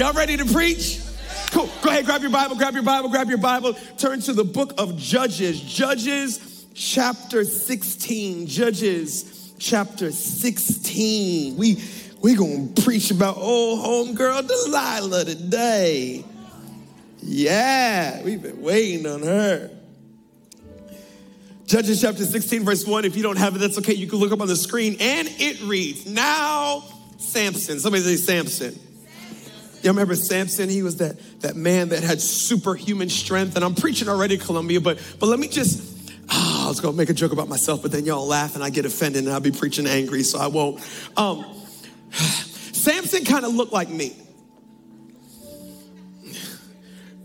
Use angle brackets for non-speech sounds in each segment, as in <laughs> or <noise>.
Y'all ready to preach? Cool. Go ahead, grab your Bible, grab your Bible, grab your Bible. Turn to the book of Judges. Judges chapter 16. Judges chapter 16. We we gonna preach about old homegirl Delilah today. Yeah, we've been waiting on her. Judges chapter 16, verse 1. If you don't have it, that's okay. You can look up on the screen. And it reads, Now Samson. Somebody say Samson. You remember Samson? He was that, that man that had superhuman strength. And I'm preaching already, Columbia, but, but let me just, oh, I was gonna make a joke about myself, but then y'all laugh and I get offended and I'll be preaching angry, so I won't. Um, <sighs> Samson kind of looked like me.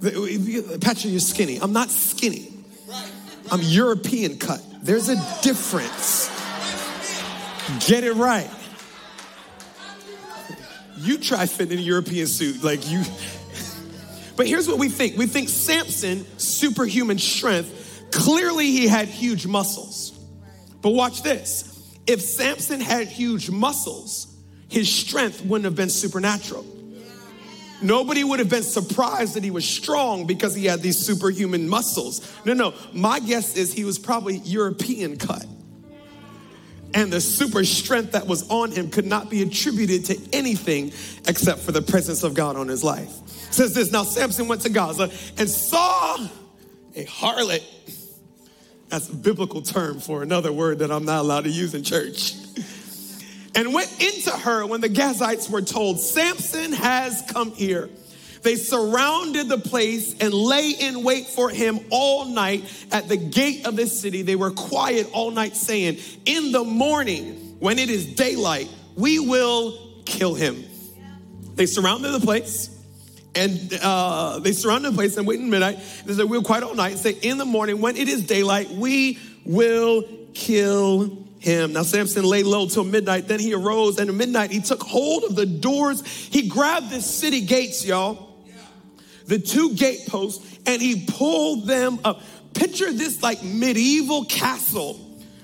Patrick, you're skinny. I'm not skinny. I'm European cut. There's a difference. Get it right. You try fitting in a European suit, like you. But here's what we think we think Samson, superhuman strength, clearly he had huge muscles. But watch this if Samson had huge muscles, his strength wouldn't have been supernatural. Nobody would have been surprised that he was strong because he had these superhuman muscles. No, no. My guess is he was probably European cut. And the super strength that was on him could not be attributed to anything except for the presence of God on his life. It says this Now Samson went to Gaza and saw a harlot. That's a biblical term for another word that I'm not allowed to use in church and went into her when the Gazites were told, Samson has come here. They surrounded the place and lay in wait for him all night at the gate of the city. They were quiet all night, saying, In the morning, when it is daylight, we will kill him. They surrounded the place and uh, they surrounded the place and waited midnight. They said, We'll quiet all night say, In the morning, when it is daylight, we will kill him. Now Samson lay low till midnight. Then he arose, and at midnight he took hold of the doors. He grabbed the city gates, y'all, the two gateposts, and he pulled them up. Picture this like medieval castle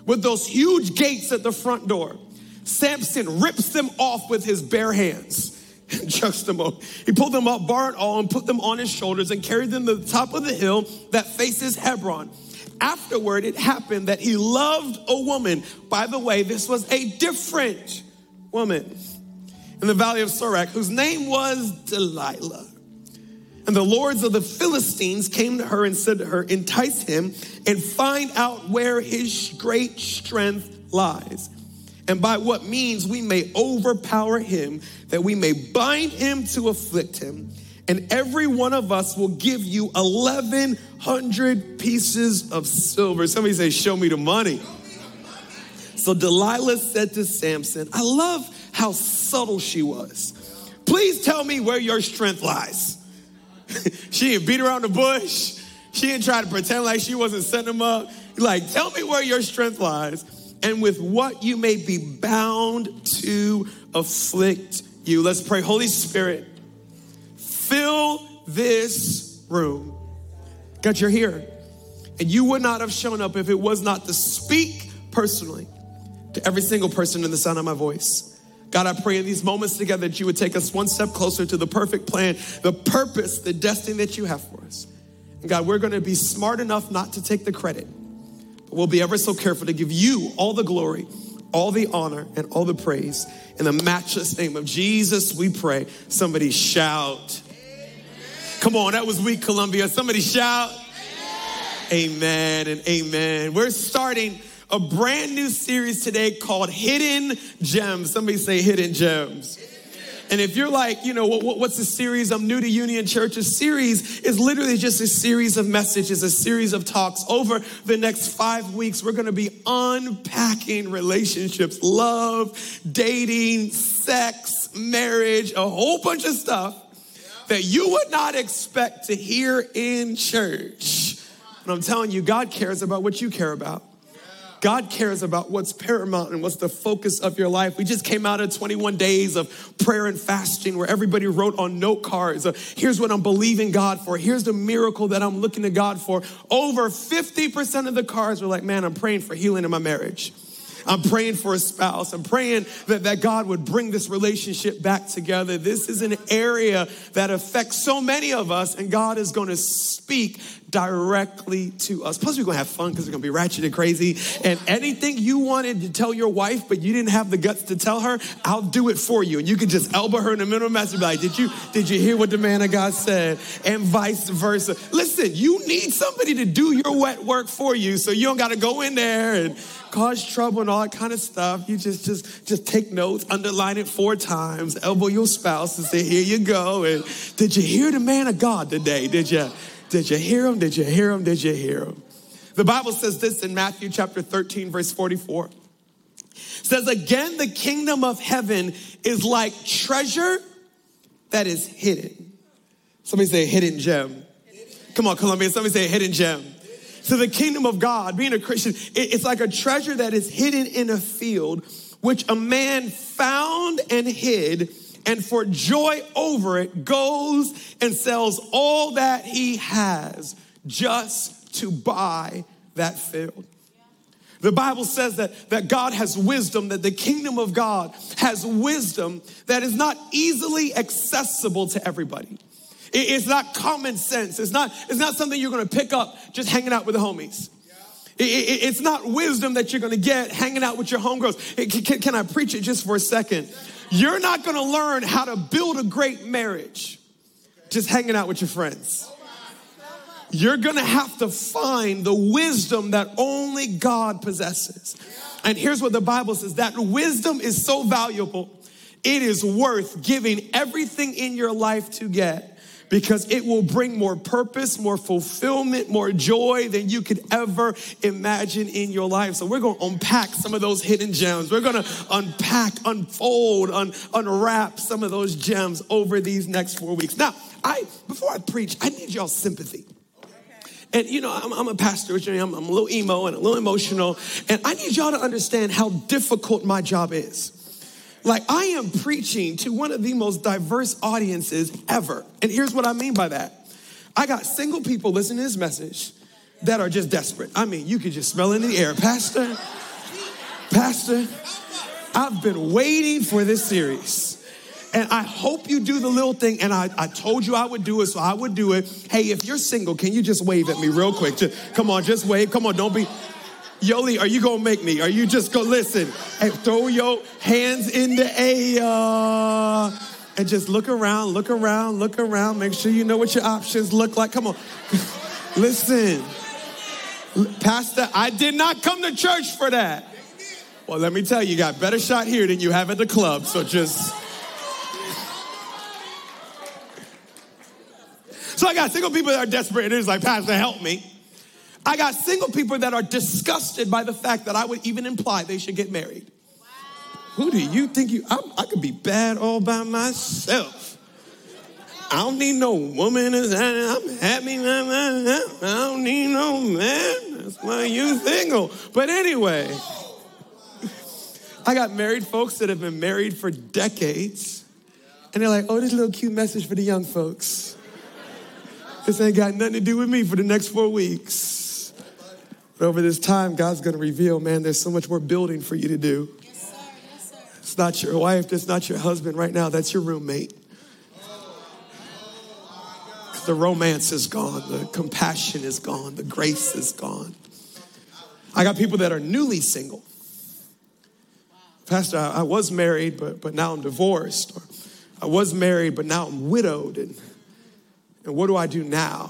with those huge gates at the front door. Samson rips them off with his bare hands and chucks them up. He pulled them up, bar and all, and put them on his shoulders and carried them to the top of the hill that faces Hebron afterward, it happened that he loved a woman. By the way, this was a different woman in the valley of Sorek, whose name was Delilah. And the lords of the Philistines came to her and said to her, Entice him and find out where his great strength lies, and by what means we may overpower him, that we may bind him to afflict him and every one of us will give you 1,100 pieces of silver. Somebody say, Show me the money. So Delilah said to Samson, I love how subtle she was. Please tell me where your strength lies. <laughs> she didn't beat around the bush. She didn't try to pretend like she wasn't setting them up. Like, tell me where your strength lies and with what you may be bound to afflict you. Let's pray. Holy Spirit, fill this room. God, you're here. And you would not have shown up if it was not to speak personally to every single person in the sound of my voice. God, I pray in these moments together that you would take us one step closer to the perfect plan, the purpose, the destiny that you have for us. And God, we're going to be smart enough not to take the credit, but we'll be ever so careful to give you all the glory, all the honor, and all the praise. In the matchless name of Jesus, we pray. Somebody shout. Come on, that was weak, Columbia. Somebody shout. Amen. amen and amen. We're starting a brand new series today called Hidden Gems. Somebody say Hidden Gems. And if you're like, you know, what, what's the series? I'm new to Union Church. A series is literally just a series of messages, a series of talks. Over the next five weeks, we're going to be unpacking relationships, love, dating, sex, marriage, a whole bunch of stuff that you would not expect to hear in church. And I'm telling you, God cares about what you care about. God cares about what's paramount and what's the focus of your life. We just came out of 21 days of prayer and fasting where everybody wrote on note cards, here's what I'm believing God for. Here's the miracle that I'm looking to God for. Over 50% of the cards were like, man, I'm praying for healing in my marriage. I'm praying for a spouse. I'm praying that, that God would bring this relationship back together. This is an area that affects so many of us, and God is going to speak directly to us. Plus, we're gonna have fun because we're gonna be ratchet and crazy. And anything you wanted to tell your wife, but you didn't have the guts to tell her, I'll do it for you. And you can just elbow her in the middle of the message, be like, "Did you did you hear what the man of God said?" And vice versa. Listen, you need somebody to do your wet work for you, so you don't got to go in there and cause trouble and all that kind of stuff. You just just just take notes, underline it four times, elbow your spouse, and say, "Here you go." And did you hear the man of God today? Did you? Did you hear him? Did you hear him? Did you hear him? The Bible says this in Matthew chapter 13, verse 44. It says, Again, the kingdom of heaven is like treasure that is hidden. Somebody say hidden gem. Come on, Columbia. Somebody say hidden gem. So the kingdom of God, being a Christian, it's like a treasure that is hidden in a field, which a man found and hid and for joy over it goes and sells all that he has just to buy that field. The Bible says that, that God has wisdom, that the kingdom of God has wisdom that is not easily accessible to everybody. It's not common sense. It's not, it's not something you're gonna pick up just hanging out with the homies. it's not wisdom that you're gonna get hanging out with your homegirls. can, I preach it just for a second? You're not gonna learn how to build a great marriage just hanging out with your friends. You're gonna have to find the wisdom that only God possesses. And here's what the Bible says that wisdom is so valuable, it is worth giving everything in your life to get because it will bring more purpose, more fulfillment, more joy than you could ever imagine in your life. So we're going to unpack some of those hidden gems. We're going to unpack, unfold, un- unwrap some of those gems over these next four weeks. Now, I before I preach, I need y'all sympathy. And you know, I'm, I'm a pastor, I'm, I'm a little emo and a little emotional, and I need y'all to understand how difficult my job is. Like, I am preaching to one of the most diverse audiences ever. And here's what I mean by that I got single people listening to this message that are just desperate. I mean, you could just smell it in the air. Pastor, Pastor, I've been waiting for this series. And I hope you do the little thing. And I, I told you I would do it, so I would do it. Hey, if you're single, can you just wave at me real quick? Just, come on, just wave. Come on, don't be. Yoli, are you gonna make me? Are you just gonna listen? And throw your hands in the air and just look around, look around, look around. Make sure you know what your options look like. Come on, <laughs> listen, Pastor. I did not come to church for that. Well, let me tell you, you got better shot here than you have at the club. So just. So I got single people that are desperate and it's like, Pastor, help me. I got single people that are disgusted by the fact that I would even imply they should get married. Wow. Who do you think you? I'm, i could be bad all by myself. I don't need no woman. I'm happy. I don't need no man. That's why you single. But anyway, I got married folks that have been married for decades, and they're like, "Oh, this little cute message for the young folks." This ain't got nothing to do with me for the next four weeks. But over this time, God's going to reveal, man, there's so much more building for you to do. Yes, sir. Yes, sir. It's not your wife, that's not your husband right now, that's your roommate. The romance is gone, the compassion is gone, the grace is gone. I got people that are newly single. Pastor, I, I was married, but, but now I'm divorced. Or I was married, but now I'm widowed. And, and what do I do now?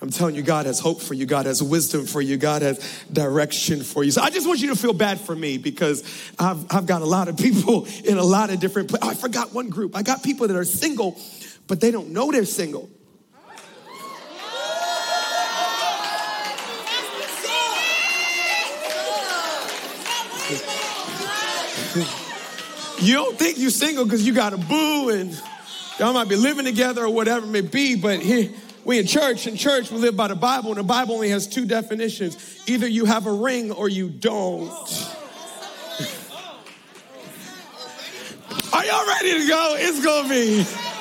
I'm telling you, God has hope for you. God has wisdom for you. God has direction for you. So I just want you to feel bad for me because I've, I've got a lot of people <laughs> in a lot of different places. Oh, I forgot one group. I got people that are single, but they don't know they're single. <laughs> you don't think you're single because you got a boo and y'all might be living together or whatever it may be, but here, we in church, in church, we live by the Bible, and the Bible only has two definitions. Either you have a ring or you don't. <laughs> Are y'all ready to go? It's gonna be.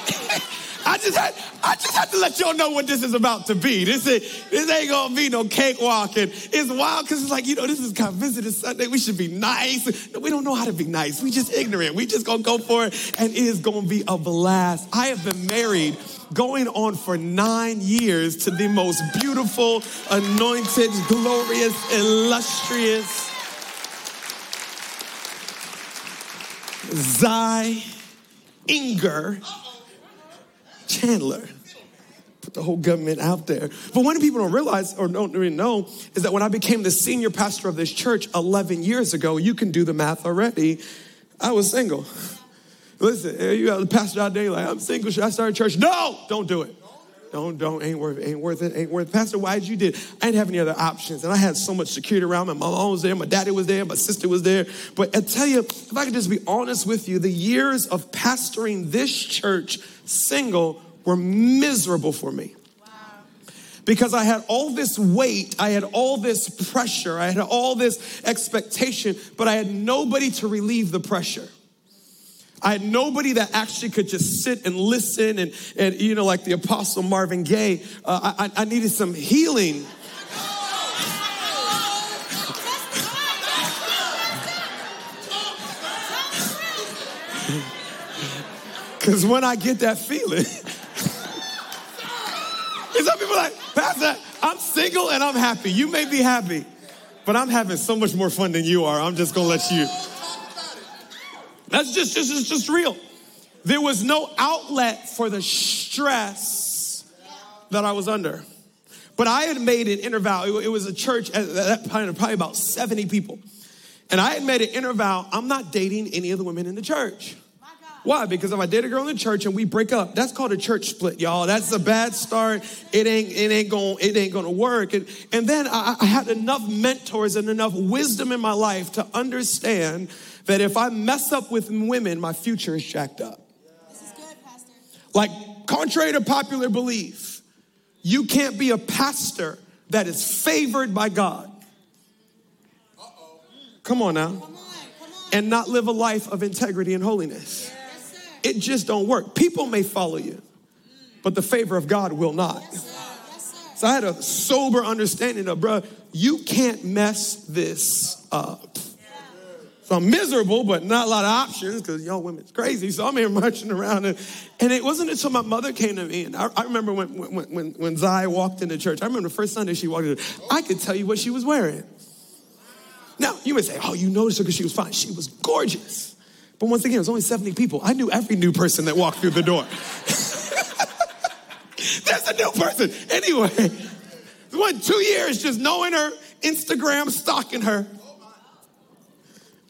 I just had I just had to let y'all know what this is about to be. This is this ain't gonna be no cakewalk. And it's wild because it's like, you know, this is kind of visitor Sunday. We should be nice. No, we don't know how to be nice. We just ignorant. We just gonna go for it, and it is gonna be a blast. I have been married going on for nine years to the most beautiful, anointed, glorious, illustrious Zai Inger Chandler. Put the whole government out there. But one people don't realize or don't really know is that when I became the senior pastor of this church 11 years ago, you can do the math already, I was single. Listen, you got the pastor out there like, I'm single, should I start a church? No, don't do it. Don't, don't, ain't worth it, ain't worth it, ain't worth it. Pastor, why'd you did? I didn't have any other options. And I had so much security around me. My mom was there, my daddy was there, my sister was there. But I tell you, if I could just be honest with you, the years of pastoring this church single were miserable for me because I had all this weight, I had all this pressure, I had all this expectation, but I had nobody to relieve the pressure. I had nobody that actually could just sit and listen and, and you know, like the Apostle Marvin Gaye, uh, I, I needed some healing. Because when I get that feeling, <laughs> and some people like, Pastor, I'm single and I'm happy. You may be happy, but I'm having so much more fun than you are. I'm just gonna let you. That's just, just, just, just real. There was no outlet for the stress that I was under. But I had made an interval. It was a church at that point, probably about 70 people. And I had made an interval. I'm not dating any of the women in the church. Why? Because if I date a girl in the church and we break up, that's called a church split, y'all. That's a bad start. It ain't, it ain't going, it ain't going to work. And, and then I, I had enough mentors and enough wisdom in my life to understand that if I mess up with women, my future is jacked up. This is good, Pastor. Like, contrary to popular belief, you can't be a pastor that is favored by God. Uh-oh. Come on now. Come on, come on. And not live a life of integrity and holiness. Yeah. It just don't work. People may follow you, but the favor of God will not. So I had a sober understanding of, bro, you can't mess this up. So I'm miserable, but not a lot of options because y'all women's crazy. So I'm here <laughs> marching around. And, and it wasn't until my mother came to me. And I, I remember when, when, when, when Zai walked into church, I remember the first Sunday she walked in, I could tell you what she was wearing. Now, you may say, oh, you noticed her because she was fine. She was gorgeous. But once again, it was only 70 people. I knew every new person that walked through the door. <laughs> There's a new person. Anyway, <laughs> went two years just knowing her, Instagram, stalking her.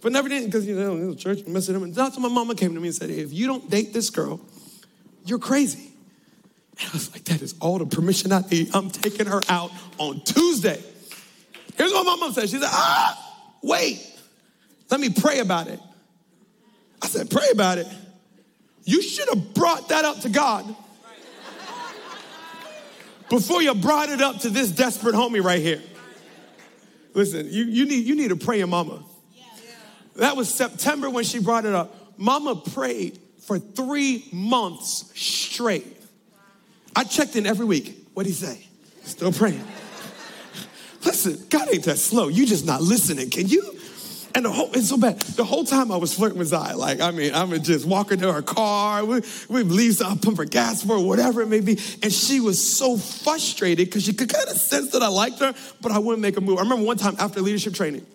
But never did because, you know, the church messing up. And that's when my mama came to me and said, if you don't date this girl, you're crazy. And I was like, that is all the permission I need. I'm taking her out on Tuesday. Here's what my mom said. She said, ah, wait, let me pray about it. I said, pray about it. You should have brought that up to God before you brought it up to this desperate homie right here. Listen, you, you, need, you need a praying mama. That was September when she brought it up. Mama prayed for three months straight. I checked in every week. What'd he say? Still praying. <laughs> Listen, God ain't that slow. You just not listening. Can you? And the whole, it's so bad. The whole time I was flirting with Zai, like, I mean, I'm just walking to her car, we, we leave, i pump her gas for her, whatever it may be. And she was so frustrated because she could kind of sense that I liked her, but I wouldn't make a move. I remember one time after leadership training,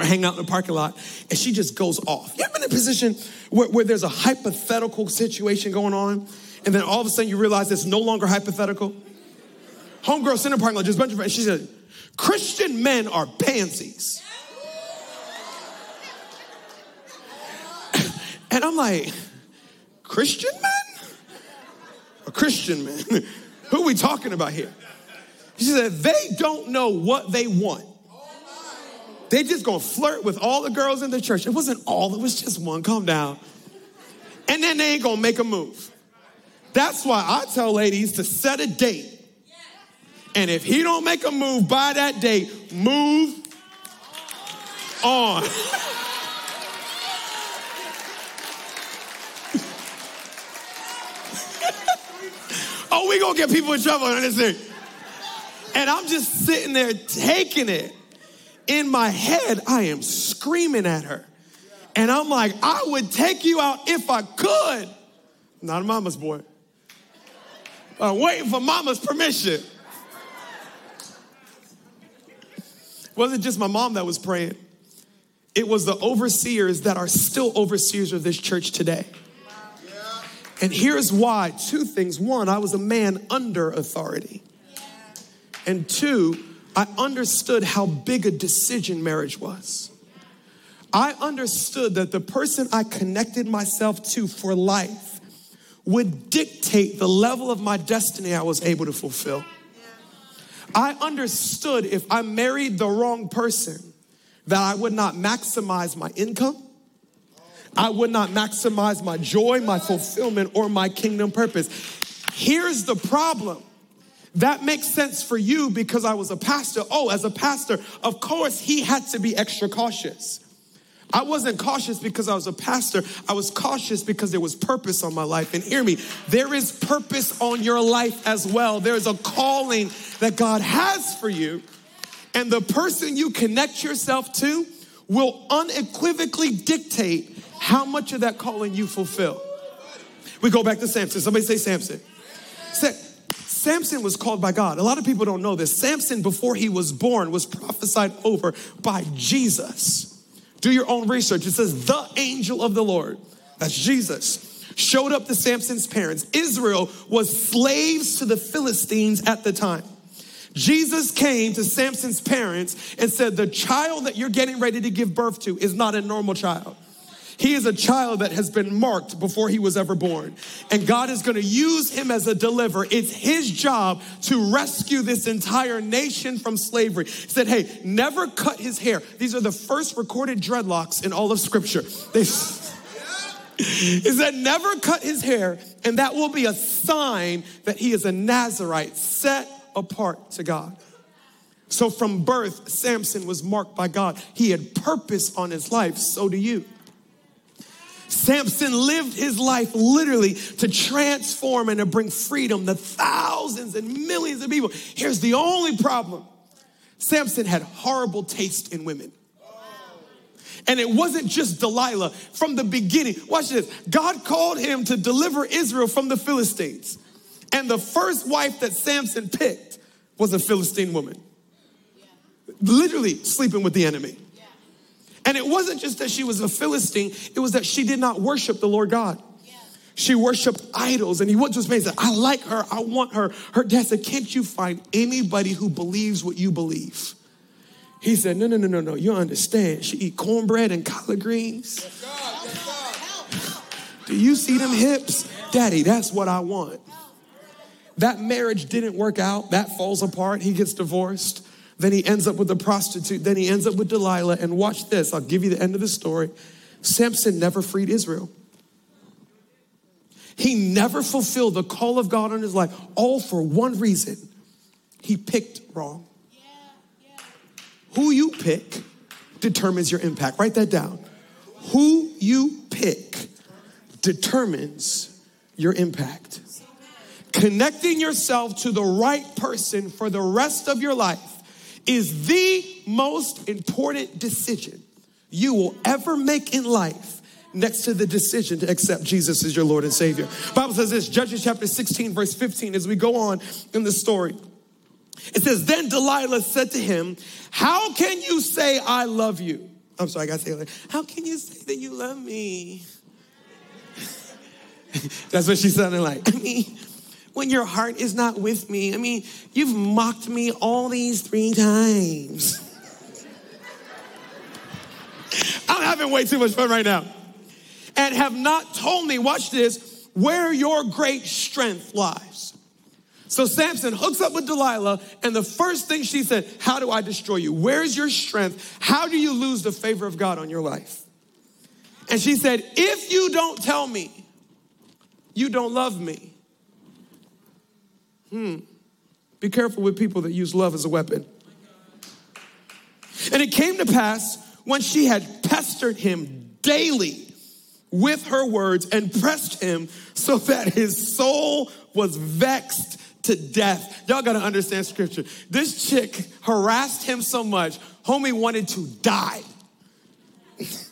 we're hanging out in the parking lot and she just goes off. You ever been in a position where, where there's a hypothetical situation going on and then all of a sudden you realize it's no longer hypothetical? Homegirl center parking lot, just a bunch of, friends. she said, Christian men are pansies. <laughs> And I'm like, Christian men? A Christian man? <laughs> Who are we talking about here? She said, they don't know what they want. They just gonna flirt with all the girls in the church. It wasn't all, it was just one. Calm down. And then they ain't gonna make a move. That's why I tell ladies to set a date. And if he don't make a move by that date, move on. <laughs> oh, we gonna get people in trouble this thing. And I'm just sitting there taking it. In my head, I am screaming at her. And I'm like, I would take you out if I could. Not a mama's boy. I'm waiting for mama's permission. wasn't just my mom that was praying. It was the overseers that are still overseers of this church today. And here's why two things. One, I was a man under authority. And two, I understood how big a decision marriage was. I understood that the person I connected myself to for life would dictate the level of my destiny I was able to fulfill. I understood if I married the wrong person, that I would not maximize my income, I would not maximize my joy, my fulfillment, or my kingdom purpose. Here's the problem. That makes sense for you because I was a pastor. Oh, as a pastor, of course, he had to be extra cautious. I wasn't cautious because I was a pastor. I was cautious because there was purpose on my life. And hear me, there is purpose on your life as well. There's a calling that God has for you. And the person you connect yourself to will unequivocally dictate how much of that calling you fulfill. We go back to Samson. Somebody say Samson. Samson was called by God. A lot of people don't know this. Samson, before he was born, was prophesied over by Jesus. Do your own research. It says, the angel of the Lord, that's Jesus, showed up to Samson's parents. Israel was slaves to the Philistines at the time. Jesus came to Samson's parents and said, The child that you're getting ready to give birth to is not a normal child. He is a child that has been marked before he was ever born. And God is going to use him as a deliverer. It's his job to rescue this entire nation from slavery. He said, Hey, never cut his hair. These are the first recorded dreadlocks in all of Scripture. They, <laughs> he said, Never cut his hair, and that will be a sign that he is a Nazarite set apart to God. So from birth, Samson was marked by God. He had purpose on his life, so do you. Samson lived his life literally to transform and to bring freedom to thousands and millions of people. Here's the only problem Samson had horrible taste in women. And it wasn't just Delilah from the beginning. Watch this. God called him to deliver Israel from the Philistines. And the first wife that Samson picked was a Philistine woman, literally sleeping with the enemy. And it wasn't just that she was a Philistine, it was that she did not worship the Lord God. She worshiped idols, and he went to his face and said, I like her, I want her. Her dad said, Can't you find anybody who believes what you believe? He said, No, no, no, no, no. You understand. She eat cornbread and collard greens. Do you see them hips? Daddy, that's what I want. That marriage didn't work out. That falls apart. He gets divorced. Then he ends up with a prostitute. Then he ends up with Delilah. And watch this. I'll give you the end of the story. Samson never freed Israel. He never fulfilled the call of God on his life, all for one reason he picked wrong. Who you pick determines your impact. Write that down. Who you pick determines your impact. Connecting yourself to the right person for the rest of your life is the most important decision you will ever make in life next to the decision to accept Jesus as your Lord and Savior. Bible says this, Judges chapter 16 verse 15 as we go on in the story. It says, then Delilah said to him, how can you say I love you? I'm sorry, I gotta say it. How can you say that you love me? <laughs> That's what she sounded like. <laughs> I mean, when your heart is not with me. I mean, you've mocked me all these three times. <laughs> I'm having way too much fun right now. And have not told me, watch this, where your great strength lies. So Samson hooks up with Delilah, and the first thing she said, How do I destroy you? Where's your strength? How do you lose the favor of God on your life? And she said, If you don't tell me, you don't love me. Hmm. Be careful with people that use love as a weapon. And it came to pass when she had pestered him daily with her words and pressed him so that his soul was vexed to death. Y'all gotta understand scripture. This chick harassed him so much, homie wanted to die. <laughs>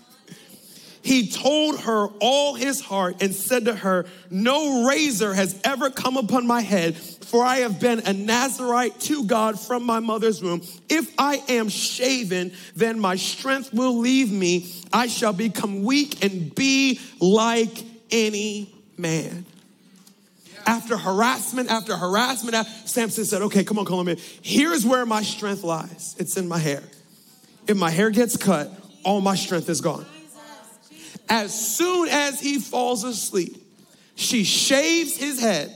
he told her all his heart and said to her, No razor has ever come upon my head, for I have been a Nazarite to God from my mother's womb. If I am shaven, then my strength will leave me. I shall become weak and be like any man after harassment after harassment, Samson said, Okay, come on, come on. Here's where my strength lies it's in my hair. If my hair gets cut, all my strength is gone. As soon as he falls asleep, she shaves his head,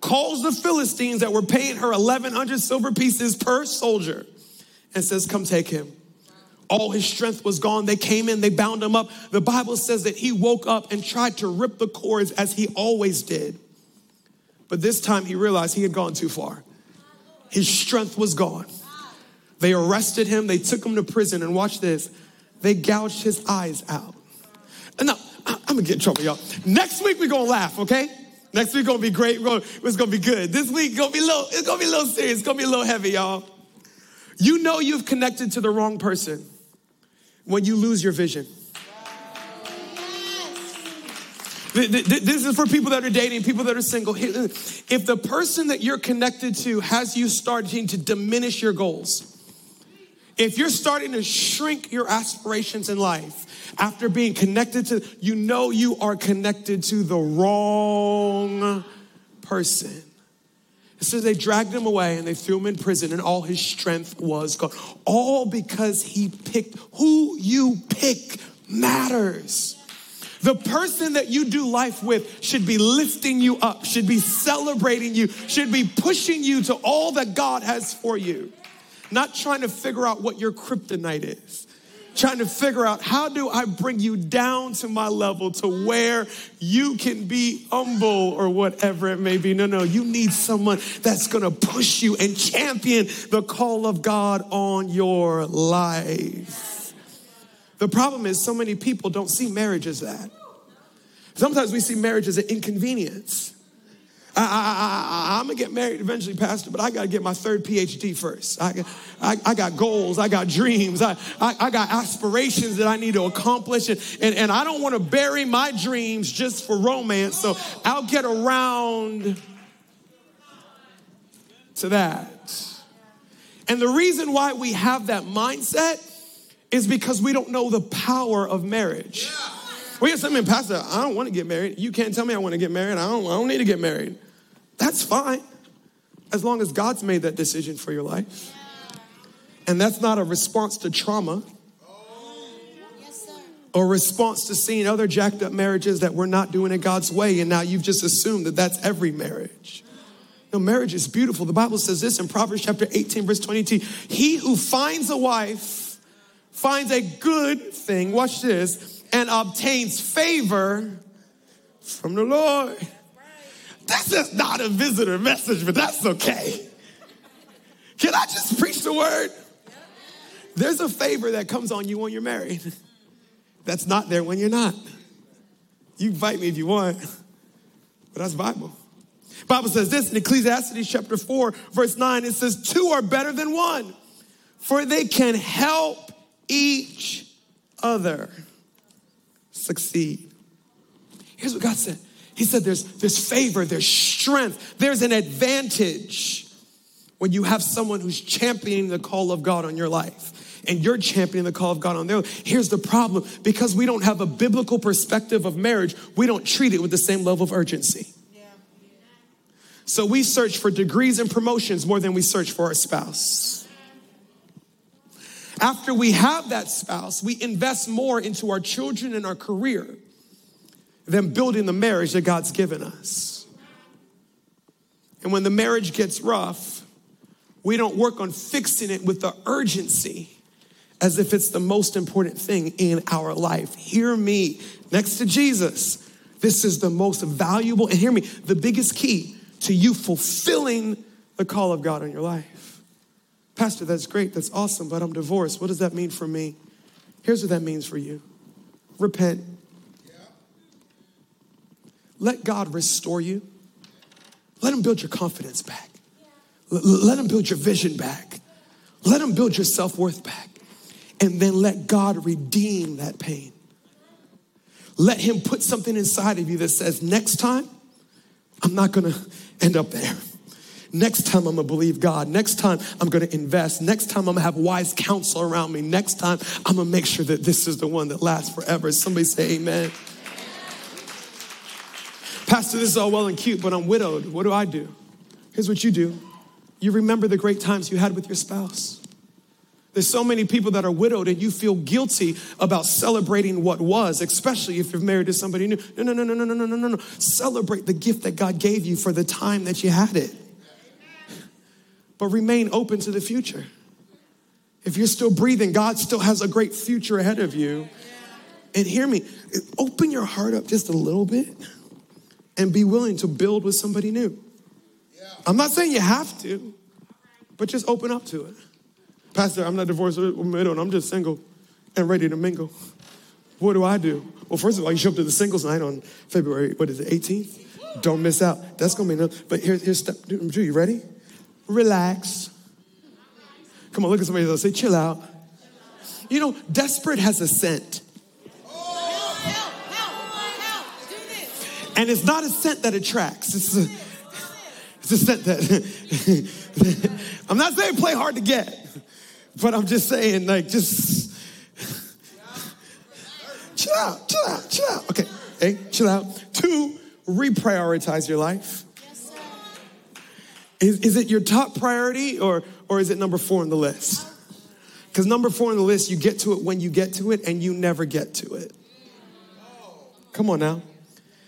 calls the Philistines that were paying her 1,100 silver pieces per soldier, and says, Come take him. All his strength was gone. They came in, they bound him up. The Bible says that he woke up and tried to rip the cords as he always did. But this time he realized he had gone too far. His strength was gone. They arrested him, they took him to prison, and watch this they gouged his eyes out. Now, I'm gonna get in trouble, y'all. Next week we're gonna laugh, okay? Next week gonna be great. Gonna, it's gonna be good. This week gonna be a little, it's gonna be a little serious. It's gonna be a little heavy, y'all. You know you've connected to the wrong person when you lose your vision. This is for people that are dating, people that are single. If the person that you're connected to has you starting to diminish your goals, if you're starting to shrink your aspirations in life after being connected to, you know you are connected to the wrong person. It says they dragged him away and they threw him in prison, and all his strength was gone. All because he picked who you pick matters. The person that you do life with should be lifting you up, should be celebrating you, should be pushing you to all that God has for you. Not trying to figure out what your kryptonite is trying to figure out how do I bring you down to my level to where you can be humble or whatever it may be. No, no, you need someone that's to push you and champion the call of God on your life. The problem is so many people don't see marriage as that. Sometimes we see marriage as an inconvenience. I, am gonna get married eventually, Pastor, but I gotta get my third PhD first. I, I, I got goals, I got dreams, I, I, I, got aspirations that I need to accomplish, and, and, and I don't wanna bury my dreams just for romance, so I'll get around to that. And the reason why we have that mindset is because we don't know the power of marriage. Well, yes, I mean, Pastor, I don't want to get married. You can't tell me I want to get married. I don't, I don't need to get married. That's fine, as long as God's made that decision for your life. And that's not a response to trauma or response to seeing other jacked up marriages that we're not doing it God's way, and now you've just assumed that that's every marriage. No, marriage is beautiful. The Bible says this in Proverbs chapter 18, verse 22 He who finds a wife finds a good thing, watch this, and obtains favor from the Lord. That's just not a visitor message, but that's okay. Can I just preach the word? There's a favor that comes on you when you're married that's not there when you're not. You can fight me if you want, but that's Bible. Bible says this in Ecclesiastes chapter 4, verse 9, it says, Two are better than one, for they can help each other succeed. Here's what God said he said there's, there's favor, there's strength, there's an advantage when you have someone who's championing the call of God on your life and you're championing the call of God on their life. Here's the problem because we don't have a biblical perspective of marriage, we don't treat it with the same level of urgency. So we search for degrees and promotions more than we search for our spouse. After we have that spouse, we invest more into our children and our career than building the marriage that God's given us. And when the marriage gets rough, we don't work on fixing it with the urgency as if it's the most important thing in our life. Hear me, next to Jesus, this is the most valuable, and hear me, the biggest key to you fulfilling the call of God on your life. Pastor, that's great, that's awesome, but I'm divorced. What does that mean for me? Here's what that means for you repent let God restore you. Let Him build your confidence back. Let Him build your vision back. Let Him build your self worth back. And then let God redeem that pain. Let Him put something inside of you that says, next time, I'm not gonna end up there. Next time I'm gonna believe God. Next time I'm gonna invest. Next time I'm gonna have wise counsel around me. Next time I'm gonna make sure that this is the one that lasts forever. Somebody say amen. Pastor, this is all well and cute, but I'm widowed. What do I do? Here's what you do you remember the great times you had with your spouse. There's so many people that are widowed and you feel guilty about celebrating what was, especially if you're married to somebody new. No, no, no, no, no, no, no, no, no. Celebrate the gift that God gave you for the time that you had it. But remain open to the future. If you're still breathing, God still has a great future ahead of you. And hear me, open your heart up just a little bit and be willing to build with somebody new. I'm not saying you have to, but just open up to it. Pastor, I'm not divorced or widowed, I'm just single and ready to mingle. What do I do? Well, first of all, you show up to the singles night on February, what is it, 18th? Don't miss out. That's gonna be no, but here's, here's step number two. You ready? Relax. Come on, look at somebody else. Say, chill out. You know, desperate has a scent. And it's not a scent that attracts. It's a, it's a scent that, <laughs> I'm not saying play hard to get. But I'm just saying, like, just chill out, chill out, chill out. Okay, hey, chill out. Two, reprioritize your life. Is, is it your top priority or, or is it number four on the list? Because number four on the list, you get to it when you get to it and you never get to it. Come on now.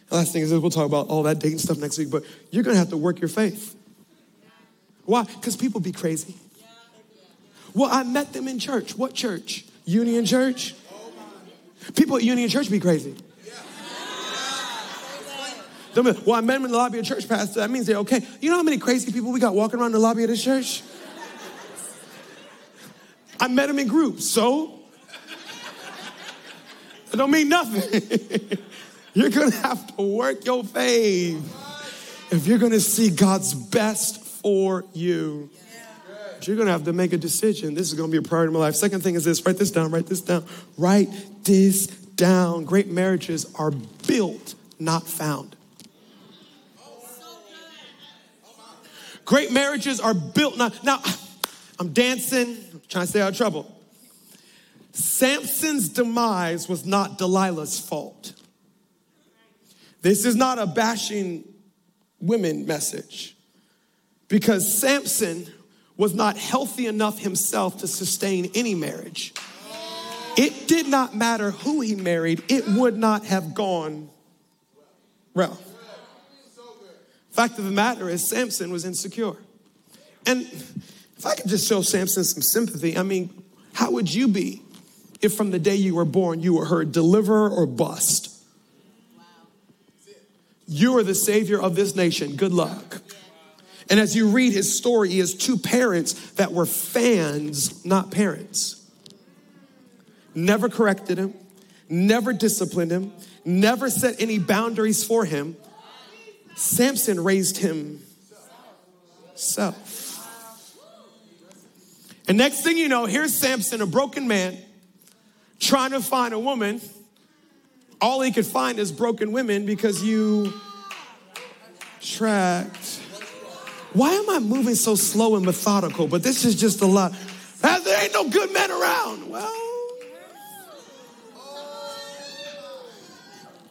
The last thing is we'll talk about all that dating stuff next week, but you're gonna have to work your faith. Why? Because people be crazy. Well, I met them in church. What church? Union Church? People at Union Church be crazy. Well, I met them in the lobby of church, Pastor. That means they're okay. You know how many crazy people we got walking around the lobby of this church? I met them in groups, so it don't mean nothing. <laughs> you're gonna have to work your faith if you're gonna see God's best for you you're going to have to make a decision. This is going to be a priority in my life. Second thing is this write this down, write this down, write this down. Great marriages are built, not found. Great marriages are built not. Now, I'm dancing, I'm trying to stay out of trouble. Samson's demise was not Delilah's fault. This is not a bashing women message because Samson was not healthy enough himself to sustain any marriage. It did not matter who he married, it would not have gone well. Fact of the matter is, Samson was insecure. And if I could just show Samson some sympathy, I mean, how would you be if from the day you were born you were heard deliver or bust? You are the savior of this nation. Good luck. And as you read his story, he has two parents that were fans, not parents. Never corrected him, never disciplined him, never set any boundaries for him. Samson raised him self. And next thing you know, here's Samson, a broken man, trying to find a woman. All he could find is broken women because you tracked why am I moving so slow and methodical? But this is just a lot. There ain't no good men around. Well,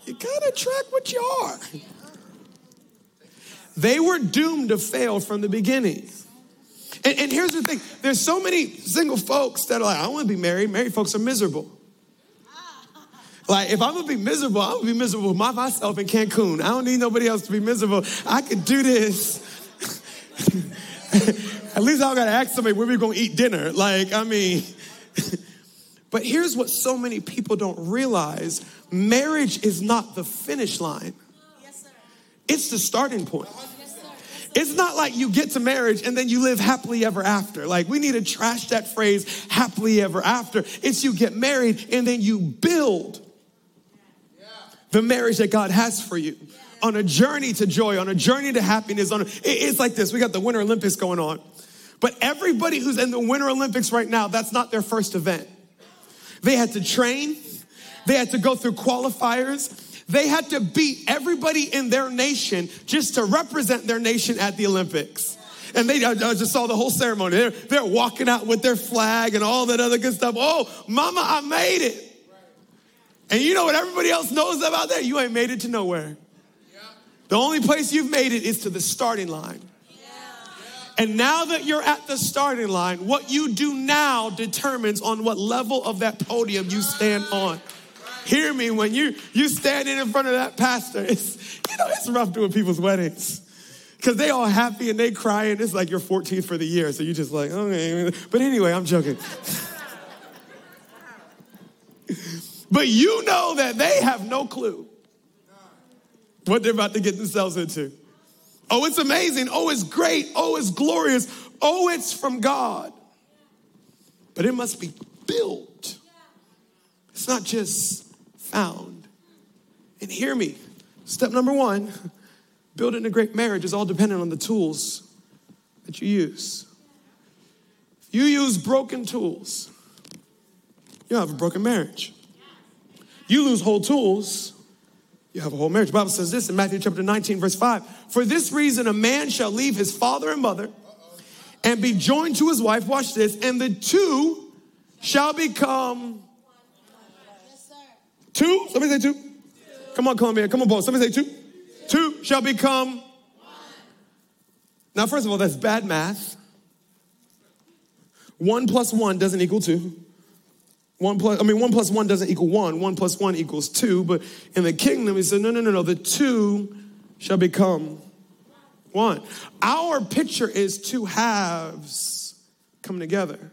you gotta track what you are. They were doomed to fail from the beginning. And, and, here's the thing there's so many single folks that are like, I want to be married. Married folks are miserable. Like, if I'm gonna be miserable, I'm gonna be miserable by myself in Cancun. I don't need nobody else to be miserable. I could do this <laughs> At least I gotta ask somebody where we're gonna eat dinner. Like, I mean, <laughs> but here's what so many people don't realize marriage is not the finish line, yes, it's the starting point. It's not like you get to marriage and then you live happily ever after. Like, we need to trash that phrase, happily ever after. It's you get married and then you build the marriage that God has for you on a journey to joy, on a journey to happiness. On a, it, it's like this. We got the Winter Olympics going on. But everybody who's in the Winter Olympics right now, that's not their first event. They had to train. They had to go through qualifiers. They had to beat everybody in their nation just to represent their nation at the Olympics. And they, I just saw the whole ceremony. They're, they're walking out with their flag and all that other good stuff. Oh, mama, I made it. And you know what everybody else knows about that? You ain't made it to nowhere. The only place you've made it is to the starting line. And now that you're at the starting line, what you do now determines on what level of that podium you stand on. Hear me when you you standing in front of that pastor. It's <laughs> you know it's rough doing people's weddings because they all happy and they crying. It's like your 14th for the year, so you're just like okay. But anyway, I'm joking. <laughs> but you know that they have no clue what they're about to get themselves into. Oh, it's amazing. Oh, it's great. Oh, it's glorious. Oh, it's from God. But it must be built. It's not just found. And hear me. Step number one building a great marriage is all dependent on the tools that you use. You use broken tools, you'll have a broken marriage. You lose whole tools, you have a whole marriage. The Bible says this in Matthew chapter 19, verse 5. For this reason, a man shall leave his father and mother and be joined to his wife. Watch this. And the two shall become two. Somebody say two. Come on, Columbia. Come on, Paul. Somebody say two. Two shall become. One. Now, first of all, that's bad math. One plus one doesn't equal two. One plus, I mean, one plus one doesn't equal one. One plus one equals two. But in the kingdom, he said, no, no, no, no. The two shall become one. Our picture is two halves come together.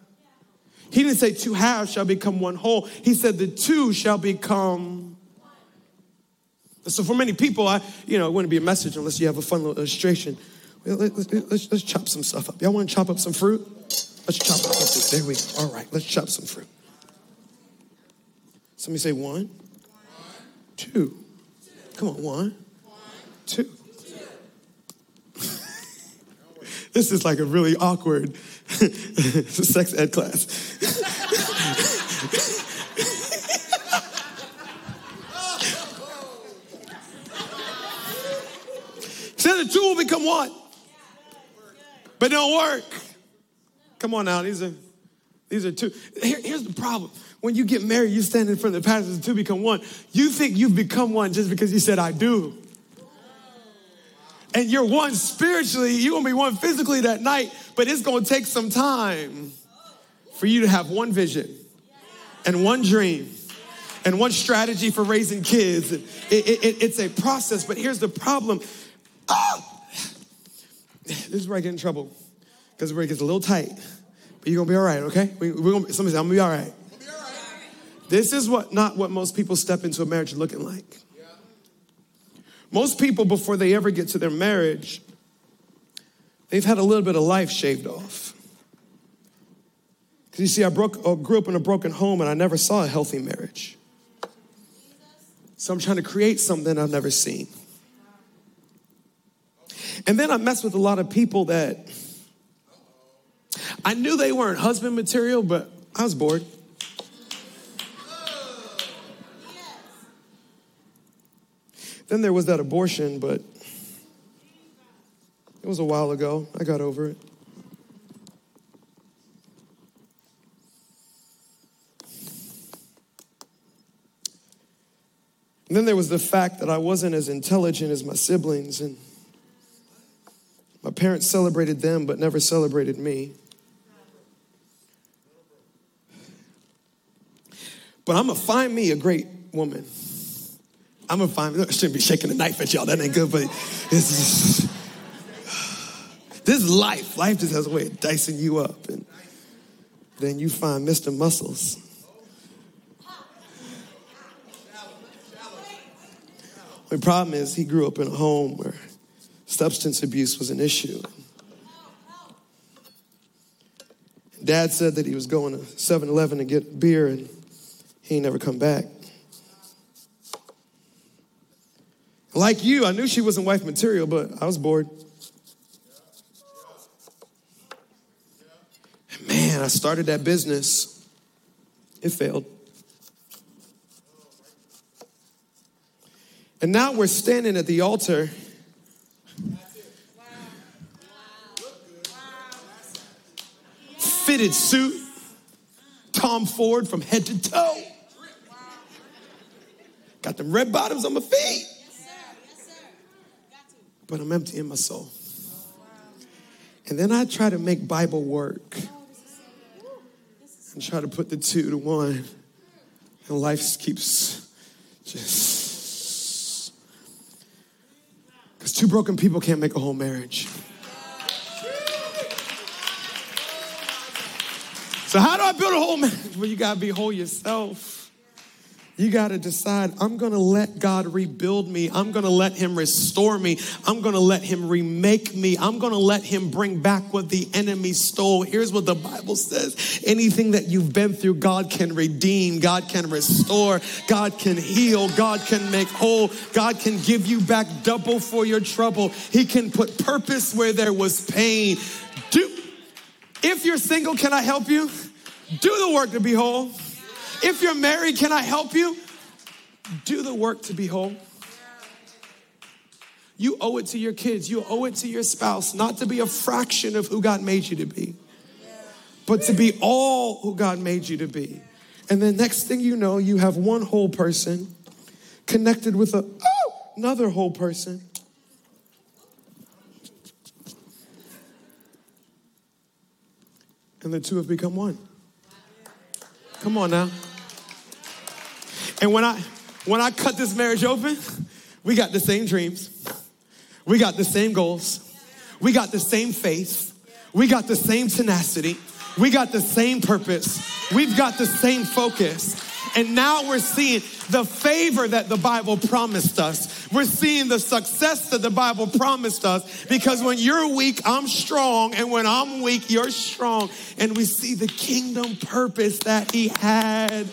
He didn't say two halves shall become one whole. He said the two shall become. So for many people, I, you know, it wouldn't be a message unless you have a fun little illustration. Let's, let's, let's chop some stuff up. Y'all want to chop up some fruit? Let's chop up some fruit. There we go. All right, let's chop some fruit. Somebody say one, two. Come on, one, two. <laughs> this is like a really awkward <laughs> sex ed class. <laughs> Said the two will become one, but don't work. Come on now, these are these are two. Here, here's the problem when you get married, you stand in front of the pastors and two become one. You think you've become one just because you said, I do. And you're one spiritually, you're gonna be one physically that night, but it's gonna take some time for you to have one vision and one dream and one strategy for raising kids. It, it, it, it's a process, but here's the problem. Oh! <sighs> This is where I get in trouble because where it gets a little tight, you're gonna be all right, okay? We, are gonna, somebody say, I'm gonna be all right. This is what not what most people step into a marriage looking like. Most people, before they ever get to their marriage, they've had a little bit of life shaved off. Because you see, I broke, uh, grew up in a broken home and I never saw a healthy marriage. So I'm trying to create something I've never seen. And then I mess with a lot of people that I knew they weren't husband material, but I was bored. Then there was that abortion, but it was a while ago. I got over it. And then there was the fact that I wasn't as intelligent as my siblings, and my parents celebrated them but never celebrated me. But I'm gonna find me a great woman. I'm gonna find. I shouldn't be shaking a knife at y'all. That ain't good. But this is <sighs> life. Life just has a way of dicing you up, and then you find Mr. Muscles. The problem is he grew up in a home where substance abuse was an issue. Dad said that he was going to 7 Eleven to get beer and he ain't never come back. Like you, I knew she wasn't wife material, but I was bored. Man, I started that business. It failed. And now we're standing at the altar. Fitted suit, Tom Ford from head to toe. Got them red bottoms on my feet. But I'm empty in my soul. And then I try to make Bible work and try to put the two to one. And life keeps just. Because two broken people can't make a whole marriage. So, how do I build a whole marriage? Well, you gotta be whole yourself. You got to decide, I'm going to let God rebuild me. I'm going to let Him restore me. I'm going to let Him remake me. I'm going to let Him bring back what the enemy stole. Here's what the Bible says anything that you've been through, God can redeem, God can restore, God can heal, God can make whole, God can give you back double for your trouble. He can put purpose where there was pain. Do, if you're single, can I help you? Do the work to be whole. If you're married, can I help you? Do the work to be whole. You owe it to your kids, you owe it to your spouse, not to be a fraction of who God made you to be, but to be all who God made you to be. And the next thing you know, you have one whole person connected with a, oh, another whole person. And the two have become one. Come on now. And when I when I cut this marriage open, we got the same dreams. We got the same goals. We got the same faith. We got the same tenacity. We got the same purpose. We've got the same focus. And now we're seeing the favor that the Bible promised us. We're seeing the success that the Bible promised us because when you're weak, I'm strong. And when I'm weak, you're strong. And we see the kingdom purpose that He had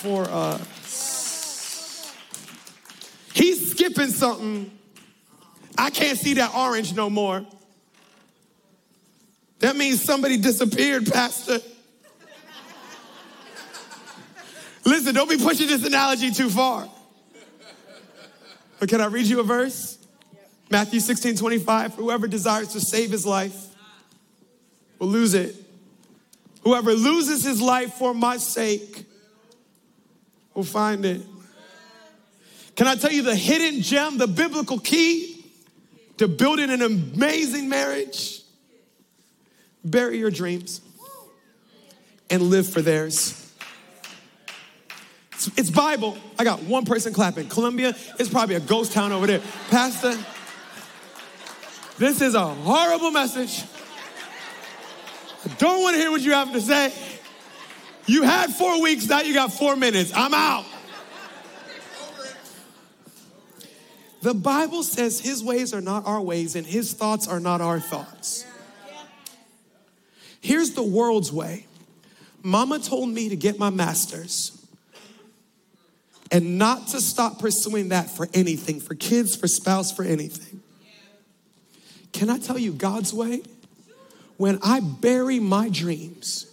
for us. He's skipping something. I can't see that orange no more. That means somebody disappeared, Pastor. Listen, don't be pushing this analogy too far. But can I read you a verse? Matthew 16, 25. Whoever desires to save his life will lose it. Whoever loses his life for my sake will find it. Can I tell you the hidden gem, the biblical key to building an amazing marriage? Bury your dreams and live for theirs. It's, it's Bible. I got one person clapping. Columbia is probably a ghost town over there. Pastor, this is a horrible message. I don't want to hear what you have to say. You had four weeks, now you got four minutes. I'm out. The Bible says his ways are not our ways and his thoughts are not our thoughts. Here's the world's way Mama told me to get my master's and not to stop pursuing that for anything, for kids, for spouse, for anything. Can I tell you God's way? When I bury my dreams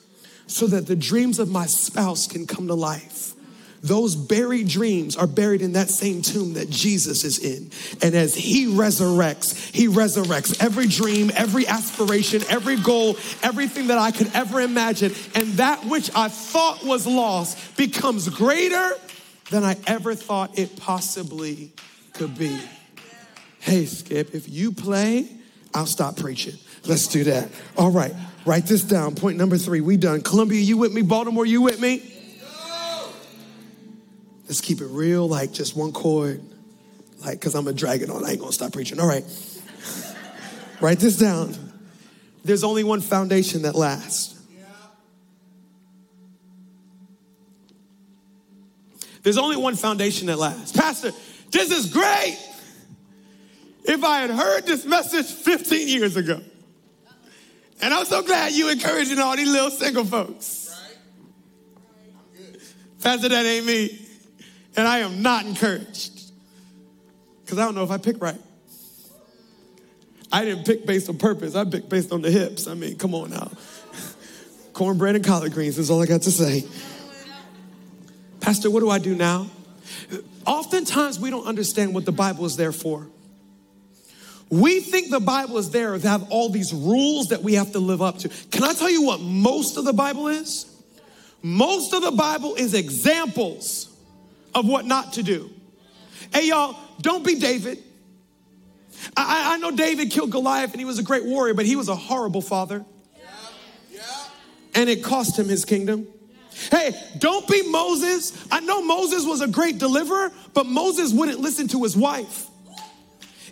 so that the dreams of my spouse can come to life, those buried dreams are buried in that same tomb that Jesus is in. And as he resurrects, he resurrects every dream, every aspiration, every goal, everything that I could ever imagine. And that which I thought was lost becomes greater than I ever thought it possibly could be. Hey, Skip, if you play, I'll stop preaching. Let's do that. All right, write this down. Point number three, we done. Columbia, you with me? Baltimore, you with me? Let's keep it real, like just one chord. Like, because I'm a to drag it on. I ain't going to stop preaching. All right. <laughs> Write this down. There's only one foundation that lasts. There's only one foundation that lasts. Pastor, this is great. If I had heard this message 15 years ago, and I'm so glad you encouraging all these little single folks. Pastor, that ain't me and I am not encouraged. Because I don't know if I pick right. I didn't pick based on purpose, I picked based on the hips. I mean, come on now. <laughs> Cornbread and collard greens is all I got to say. Pastor, what do I do now? Oftentimes, we don't understand what the Bible is there for. We think the Bible is there to have all these rules that we have to live up to. Can I tell you what most of the Bible is? Most of the Bible is examples of what not to do. Hey, y'all, don't be David. I, I know David killed Goliath and he was a great warrior, but he was a horrible father. And it cost him his kingdom. Hey, don't be Moses. I know Moses was a great deliverer, but Moses wouldn't listen to his wife.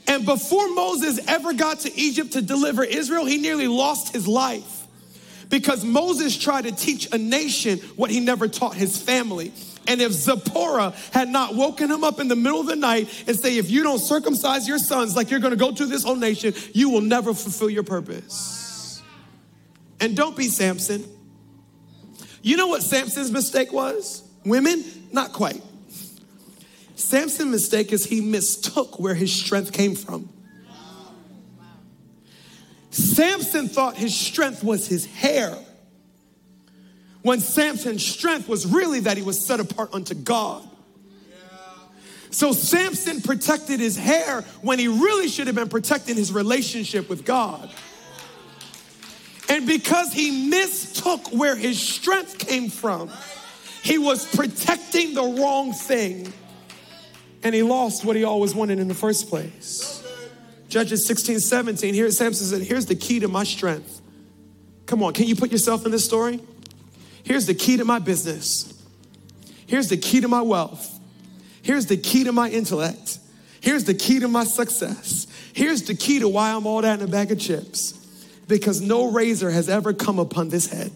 And before Moses ever got to Egypt to deliver Israel, he nearly lost his life because Moses tried to teach a nation what he never taught his family. And if Zipporah had not woken him up in the middle of the night and say, if you don't circumcise your sons like you're gonna go to this whole nation, you will never fulfill your purpose. And don't be Samson. You know what Samson's mistake was? Women? Not quite. Samson's mistake is he mistook where his strength came from. Samson thought his strength was his hair, when Samson's strength was really that he was set apart unto God. So Samson protected his hair when he really should have been protecting his relationship with God. And because he mistook where his strength came from, he was protecting the wrong thing and he lost what he always wanted in the first place. Judges 16, 17. Here Samson said, Here's the key to my strength. Come on, can you put yourself in this story? Here's the key to my business. Here's the key to my wealth. Here's the key to my intellect. Here's the key to my success. Here's the key to why I'm all that in a bag of chips. Because no razor has ever come upon this head.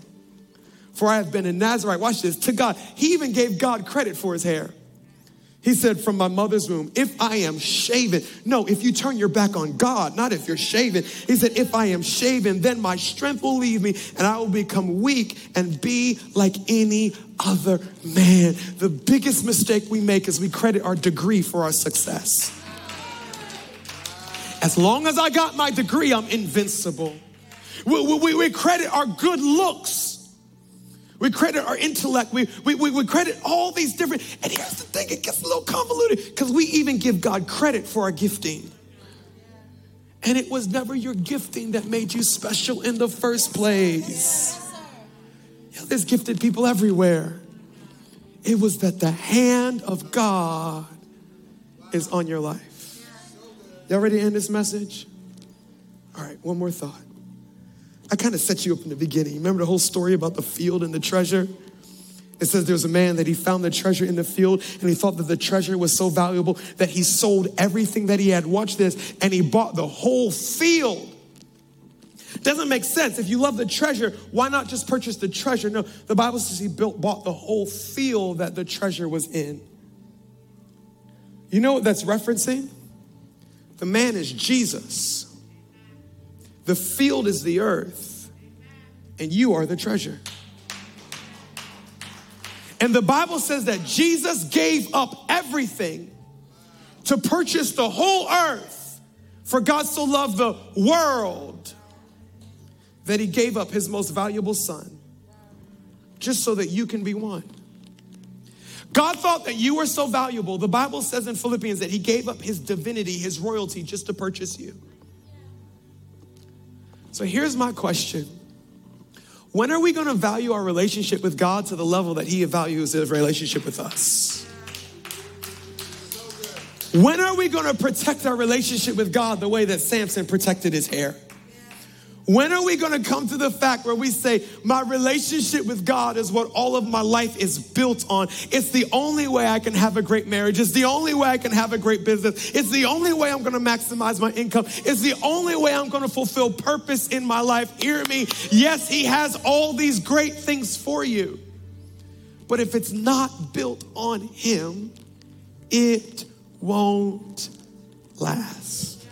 For I have been a Nazarite, watch this, to God. He even gave God credit for his hair. He said, From my mother's womb, if I am shaven, no, if you turn your back on God, not if you're shaven. He said, If I am shaven, then my strength will leave me and I will become weak and be like any other man. The biggest mistake we make is we credit our degree for our success. As long as I got my degree, I'm invincible. We, we, we credit our good looks we credit our intellect. We, we, we, we, credit all these different. And here's the thing it gets a little convoluted because we even give God credit for our gifting. And it was never your gifting that made you special in the first place. You know, there's gifted people everywhere. It was that the hand of God is on your life. Y'all ready to end this message? All right, one more thought. I kind of set you up in the beginning. Remember the whole story about the field and the treasure? It says there was a man that he found the treasure in the field and he thought that the treasure was so valuable that he sold everything that he had. Watch this. And he bought the whole field. Doesn't make sense. If you love the treasure, why not just purchase the treasure? No, the Bible says he built, bought the whole field that the treasure was in. You know what that's referencing? The man is Jesus. The field is the earth, and you are the treasure. And the Bible says that Jesus gave up everything to purchase the whole earth. For God so loved the world that he gave up his most valuable son just so that you can be one. God thought that you were so valuable. The Bible says in Philippians that he gave up his divinity, his royalty, just to purchase you. So here's my question When are we going to value our relationship with God to the level that He values His relationship with us? When are we going to protect our relationship with God the way that Samson protected his hair? When are we going to come to the fact where we say, my relationship with God is what all of my life is built on? It's the only way I can have a great marriage. It's the only way I can have a great business. It's the only way I'm going to maximize my income. It's the only way I'm going to fulfill purpose in my life. Hear me. Yes, He has all these great things for you. But if it's not built on Him, it won't last.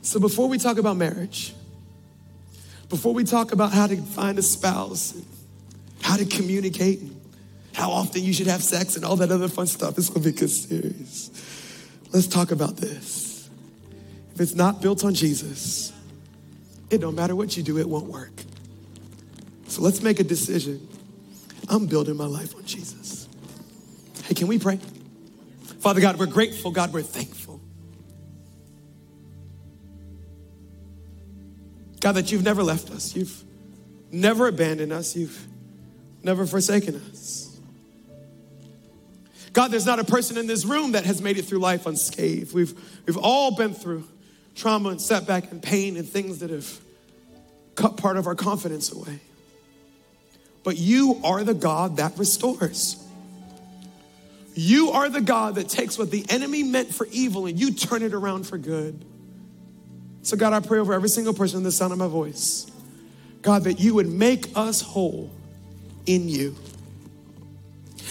So before we talk about marriage, before we talk about how to find a spouse, how to communicate, how often you should have sex, and all that other fun stuff, it's gonna be good series. let's talk about this. If it's not built on Jesus, it don't matter what you do, it won't work. So let's make a decision. I'm building my life on Jesus. Hey, can we pray? Father God, we're grateful. God, we're thankful. God, that you've never left us. You've never abandoned us. You've never forsaken us. God, there's not a person in this room that has made it through life unscathed. We've, we've all been through trauma and setback and pain and things that have cut part of our confidence away. But you are the God that restores. You are the God that takes what the enemy meant for evil and you turn it around for good. So, God, I pray over every single person in the sound of my voice. God, that you would make us whole in you.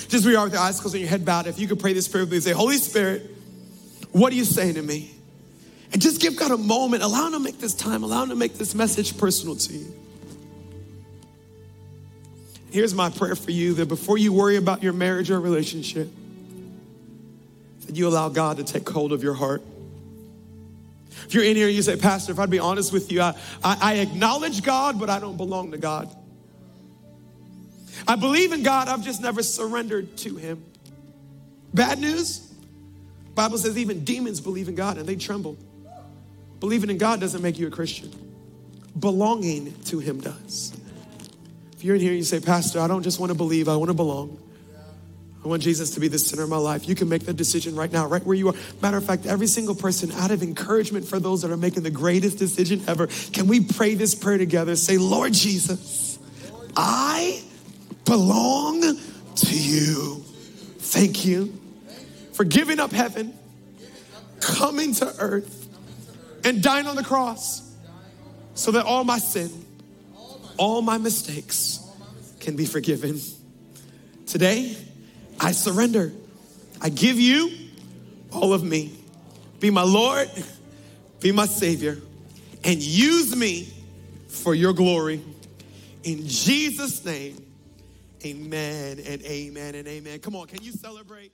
Just where you are with your eyes closed and your head bowed, if you could pray this prayer with me, say, Holy Spirit, what are you saying to me? And just give God a moment, allow him to make this time, allow him to make this message personal to you. Here's my prayer for you that before you worry about your marriage or relationship, that you allow God to take hold of your heart. If you're in here and you say, Pastor, if I'd be honest with you, I, I, I acknowledge God, but I don't belong to God. I believe in God, I've just never surrendered to Him. Bad news? Bible says even demons believe in God and they tremble. Believing in God doesn't make you a Christian. Belonging to Him does. If you're in here and you say, Pastor, I don't just want to believe, I want to belong. I want Jesus to be the center of my life. You can make that decision right now, right where you are. Matter of fact, every single person, out of encouragement for those that are making the greatest decision ever, can we pray this prayer together? Say, Lord Jesus, I belong to you. Thank you for giving up heaven, coming to earth, and dying on the cross so that all my sin, all my mistakes can be forgiven. Today, I surrender. I give you all of me. Be my Lord, be my Savior, and use me for your glory. In Jesus' name, amen and amen and amen. Come on, can you celebrate?